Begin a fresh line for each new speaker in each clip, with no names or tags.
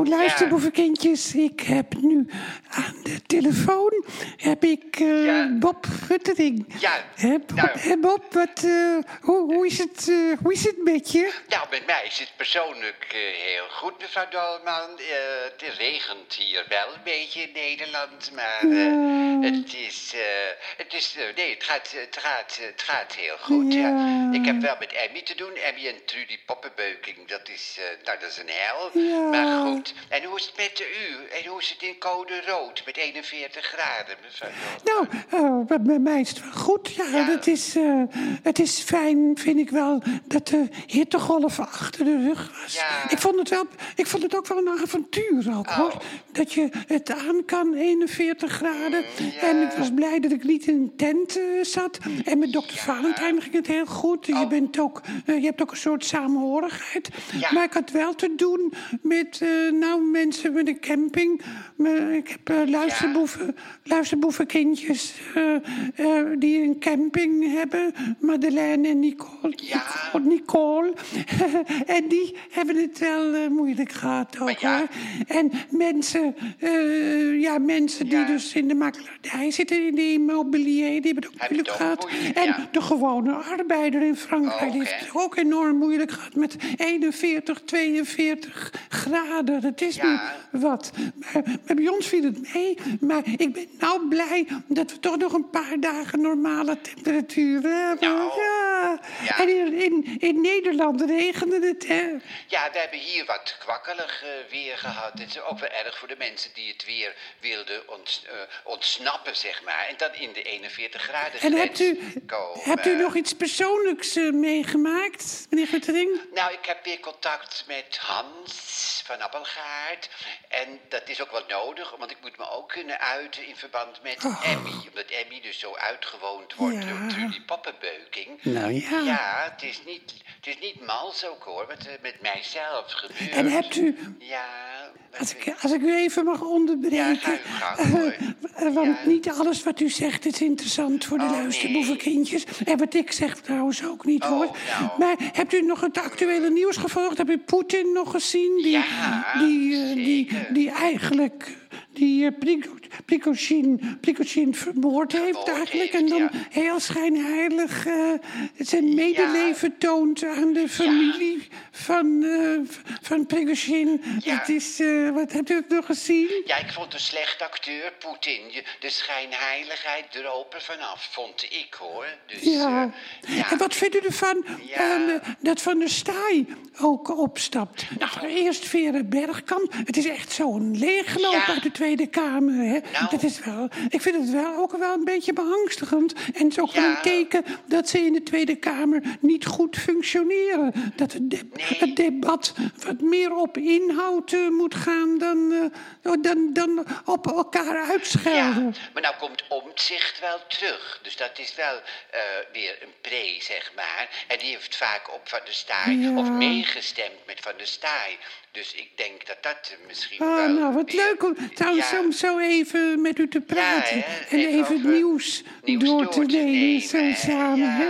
Oh, luister, boevenkindjes. Ik heb nu aan de telefoon heb ik eh,
Ja.
Bob Guttering.
Ja,
Bob,
nou.
Bob, wat, eh, hoe, hoe, is het, eh, hoe is het met je?
Nou, met mij is het persoonlijk heel goed, mevrouw Dolman. Het regent hier wel een beetje in Nederland, maar het is... het is nee, het gaat, het, gaat, het gaat heel goed, ja.
Ja.
Ik heb wel met Emmy te doen. Emmy en Trudy Poppenbeuking, dat is, nou, dat is een hel.
Ja.
Maar goed, en hoe is het met u? En hoe is het in code rood met 41 graden, mevrouw?
Nou, oh, bij- bij mij is het wel goed. Ja,
Ja.
Het, is, eh, het is fijn, vind ik wel, dat de hittegolf achter de rug was.
Ja.
Ik, vond het wel, ik vond het ook wel een avontuur ook,
Oh.
hoor. Dat je het aan kan, 41 graden.
Mm, ja.
En ik was blij dat ik niet in een tent eh, zat. En met dokter Valentijn ging het heel goed. Je,
Oh.
bent ook, eh, je hebt ook een soort samenhorigheid.
Ja.
Maar ik had wel te doen met nou, mensen met een camping. Maar ik heb eh, luisterboeven, luisterboevenkindjes eh, eh, die een camping hebben. Madeleine en Nicole.
Ja.
Nicole, Nicole. en die hebben het wel moeilijk gehad ook
ja.
hoor. En mensen, ja, mensen die
Ja.
dus in de makelaardij zitten, in de immobilier, die hebben het ook moeilijk
het
gehad.
moeilijk,
en
ja.
de gewone arbeider in Frankrijk heeft het ook enorm moeilijk gehad met 41, 42 graden. Dat is
Ja.
nu wat. Maar, maar bij ons viel het mee. Maar ik ben nou blij dat we toch nog een paar dagen normale temperaturen hebben.
Nou,
ja.
Ja.
En in, in, Nederland regende het, hè?
Ja, we hebben hier wat kwakkelig eh, weer gehad. Het is ook wel erg voor de mensen die het weer wilden ont- eh, ontsnappen, zeg maar. En dan in de 41 graden
En hebt u,
komen.
hebt u nog iets persoonlijks eh, meegemaakt, meneer Guttering?
Nou, ik heb weer contact met Hans van Appelgaard. En dat is ook wel nodig, want ik moet me ook kunnen uiten in verband met
Oh.
Emmy. Omdat Emmy dus zo uitgewoond wordt
Ja.
door Trudy Poppenbeuking.
Nou ja.
Ja, het is niet, het is niet mals ook hoor, wat er met mijzelf gebeurt.
En hebt u,
Ja,
als ik, als ik u even mag onderbreken.
Ja.
Eh, want
Ja.
niet alles wat u zegt is interessant voor de
Oh,
luisterboevenkindjes. En wat ik zeg trouwens ook niet
Oh,
hoor.
nou.
Maar hebt u nog het actuele nieuws gevolgd? Heb u Poetin nog gezien? Die,
Ja,
die, eh, die, eigenlijk die Prigozhin vermoord heeft eigenlijk. en dan heel schijnheilig eh, zijn medeleven toont aan de familie van, eh, van Prigozhin.
Ja.
Het is, eh, wat hebt u het nog gezien?
Ja, ik vond een slecht acteur, Poetin. De schijnheiligheid droop er vanaf, vond ik hoor. Dus,
Ja.
eh, ja.
En wat vindt u ervan
Ja.
eh, dat Van der Staaij ook opstapt? Nou, eerst Vera Bergkamp. Het is echt zo'n leegloop
Ja.
uit de Tweede Kamer. Hè?
Nou.
Dat is wel, ik vind het wel ook wel een beetje beangstigend. En het is ook wel een teken dat ze in de Tweede Kamer niet goed functioneren. Dat het, de-
Nee.
het debat wat meer op inhoud eh, moet gaan dan, eh, dan, dan op elkaar uitschelden.
Ja, maar nou komt Omtzigt wel terug. Dus dat is wel eh, weer een pre, zeg maar. En die heeft vaak op Van der Staaij
Ja.
of meegestemd met Van der Staaij. Dus ik denk dat dat misschien
Ah,
wel
nou, wat
weer-
leuk om trouwens
Ja.
om zo even met u te praten. en
even
even het nieuws,
nieuws
door,
door
te
te
nemen, zo samen. Hè.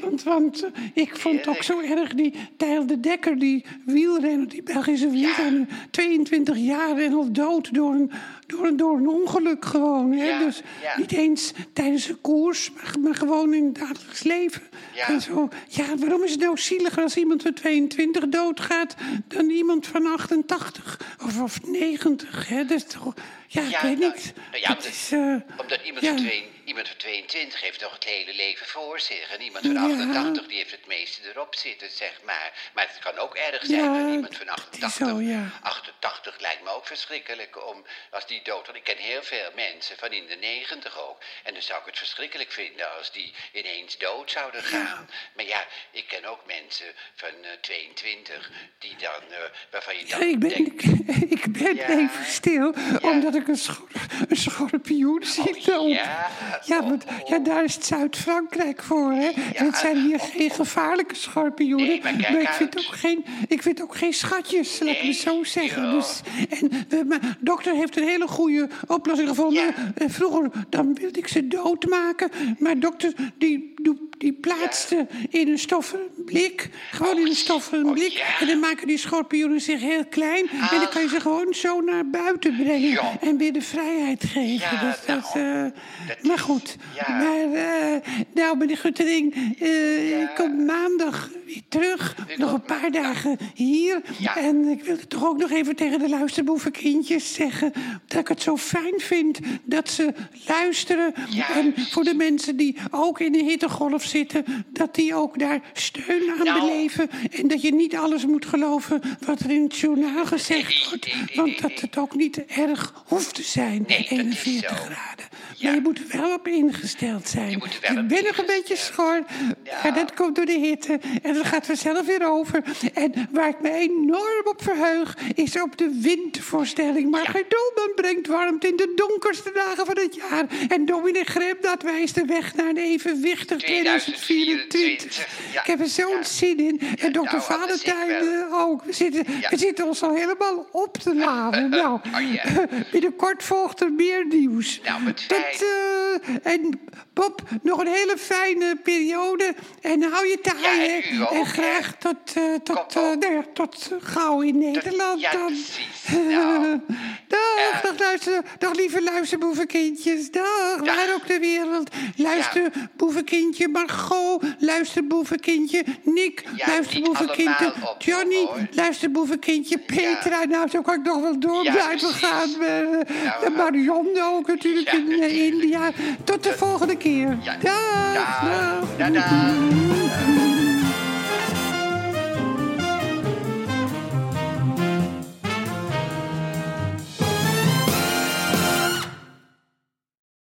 Want, want ik vond ook zo erg, die Tijl de Dekker, die wielrenner, die Belgische wielrenner, 22 jaar en al dood door een, door een, door een ongeluk gewoon. Hè.
Ja,
dus
ja.
niet eens tijdens een koers, maar, maar gewoon in het dagelijks leven.
Ja.
En zo, ja, waarom is het nou zieliger als iemand van 22 doodgaat dan iemand van 88 of, of 90? Hè? Dat is toch, ja, ik
Ja,
weet
nou,
niet.
nou ja, omdat-
is, eh,
Omdat iemand,
ja.
van twee, iemand van 22 heeft nog het hele leven voor zich. En iemand van
Ja.
88 die heeft het meeste erop zitten, zeg maar. Maar het kan ook erg zijn
Ja,
dat iemand van
dat is
88...
zo, ja.
88 lijkt me ook verschrikkelijk om, als die dood... Want ik ken heel veel mensen van in de 90 ook. En dan zou ik het verschrikkelijk vinden als die ineens dood zouden gaan. Maar ja, ik ken ook mensen van eh, 22 die dan... eh, waarvan je
ja,
dan
ik ben,
denkt...
ik, ik ben
Ja.
even stil, omdat ik een, schor, een schorpioen zie lopen.
Oh, Ja,
Ja, want ja, daar is het Zuid-Frankrijk voor, hè. En het zijn hier geen gevaarlijke schorpioenen.
Nee, maar
ik vind ook geen, ik vind ook geen schatjes, laat ik me
Nee,
zo zeggen. Dus, en we, mijn dokter heeft een hele goede oplossing gevonden.
Ja.
Eh, Vroeger dan wilde ik ze doodmaken, maar dokter die, die plaatste in een stoffen blik, gewoon in een stoffen
oh,
blik. En dan maken die schorpioenen zich heel klein. En dan kan je ze gewoon zo naar buiten brengen en weer de vrijheid geven. Dus dat,
nou,
eh,
dat
maar goed, maar eh, nou meneer Guttering, eh, ik kom maandag weer terug. Nog een paar dagen hier.
Ja.
En ik wilde toch ook nog even tegen de luisterboevenkindjes zeggen... dat ik het zo fijn vind dat ze luisteren. En voor de mensen die ook in de hittegolf zitten... dat die ook daar steun aan
Nou.
beleven. En dat je niet alles moet geloven wat er in het journaal gezegd
Nee,
wordt.
nee,
Want dat het ook niet erg hoeft te zijn,
Nee, dat is
41
zo.
graden.
Ja.
Maar je moet wel op ingesteld zijn.
Je moet wel
ik ben nog een beetje schor.
Ja.
Maar dat komt door de hitte. En dat gaat vanzelf weer over. En waar ik me enorm op verheug... is op de windvoorstelling. Maar doelman brengt warmte in de donkerste dagen van het jaar. En dominee Greb, dat wijst de weg naar een evenwichtig 2024.
2024, ja.
Ik heb er zo'n
Ja.
zin in. En dokter
nou,
Valentijn ook. We zitten,
Ja.
we zitten ons al helemaal op te laden. nou,
Oh, ja.
binnenkort volgt er meer nieuws.
Nou,
Eh, en Bob, nog een hele fijne periode. En hou je taai,
Ja, en ook,
En graag tot, eh, tot, eh, nou ja, tot gauw in Nederland
ja,
dan.
precies. Nou,
dag, dag, luister, dag lieve luisterboevenkindjes. Dag, waar ook de wereld. Luisterboevenkindje Margot, luisterboevenkindje Nick,
Ja,
luisterboevenkindje
niet allemaal op,
Johnny,
hoor.
luisterboevenkindje Petra. Nou, zo kan ik nog wel door blijven gaan. En Marion ook
natuurlijk
India. Tot de volgende keer.
Ja.
Dag,
Dag.
dag.
Dag, dag.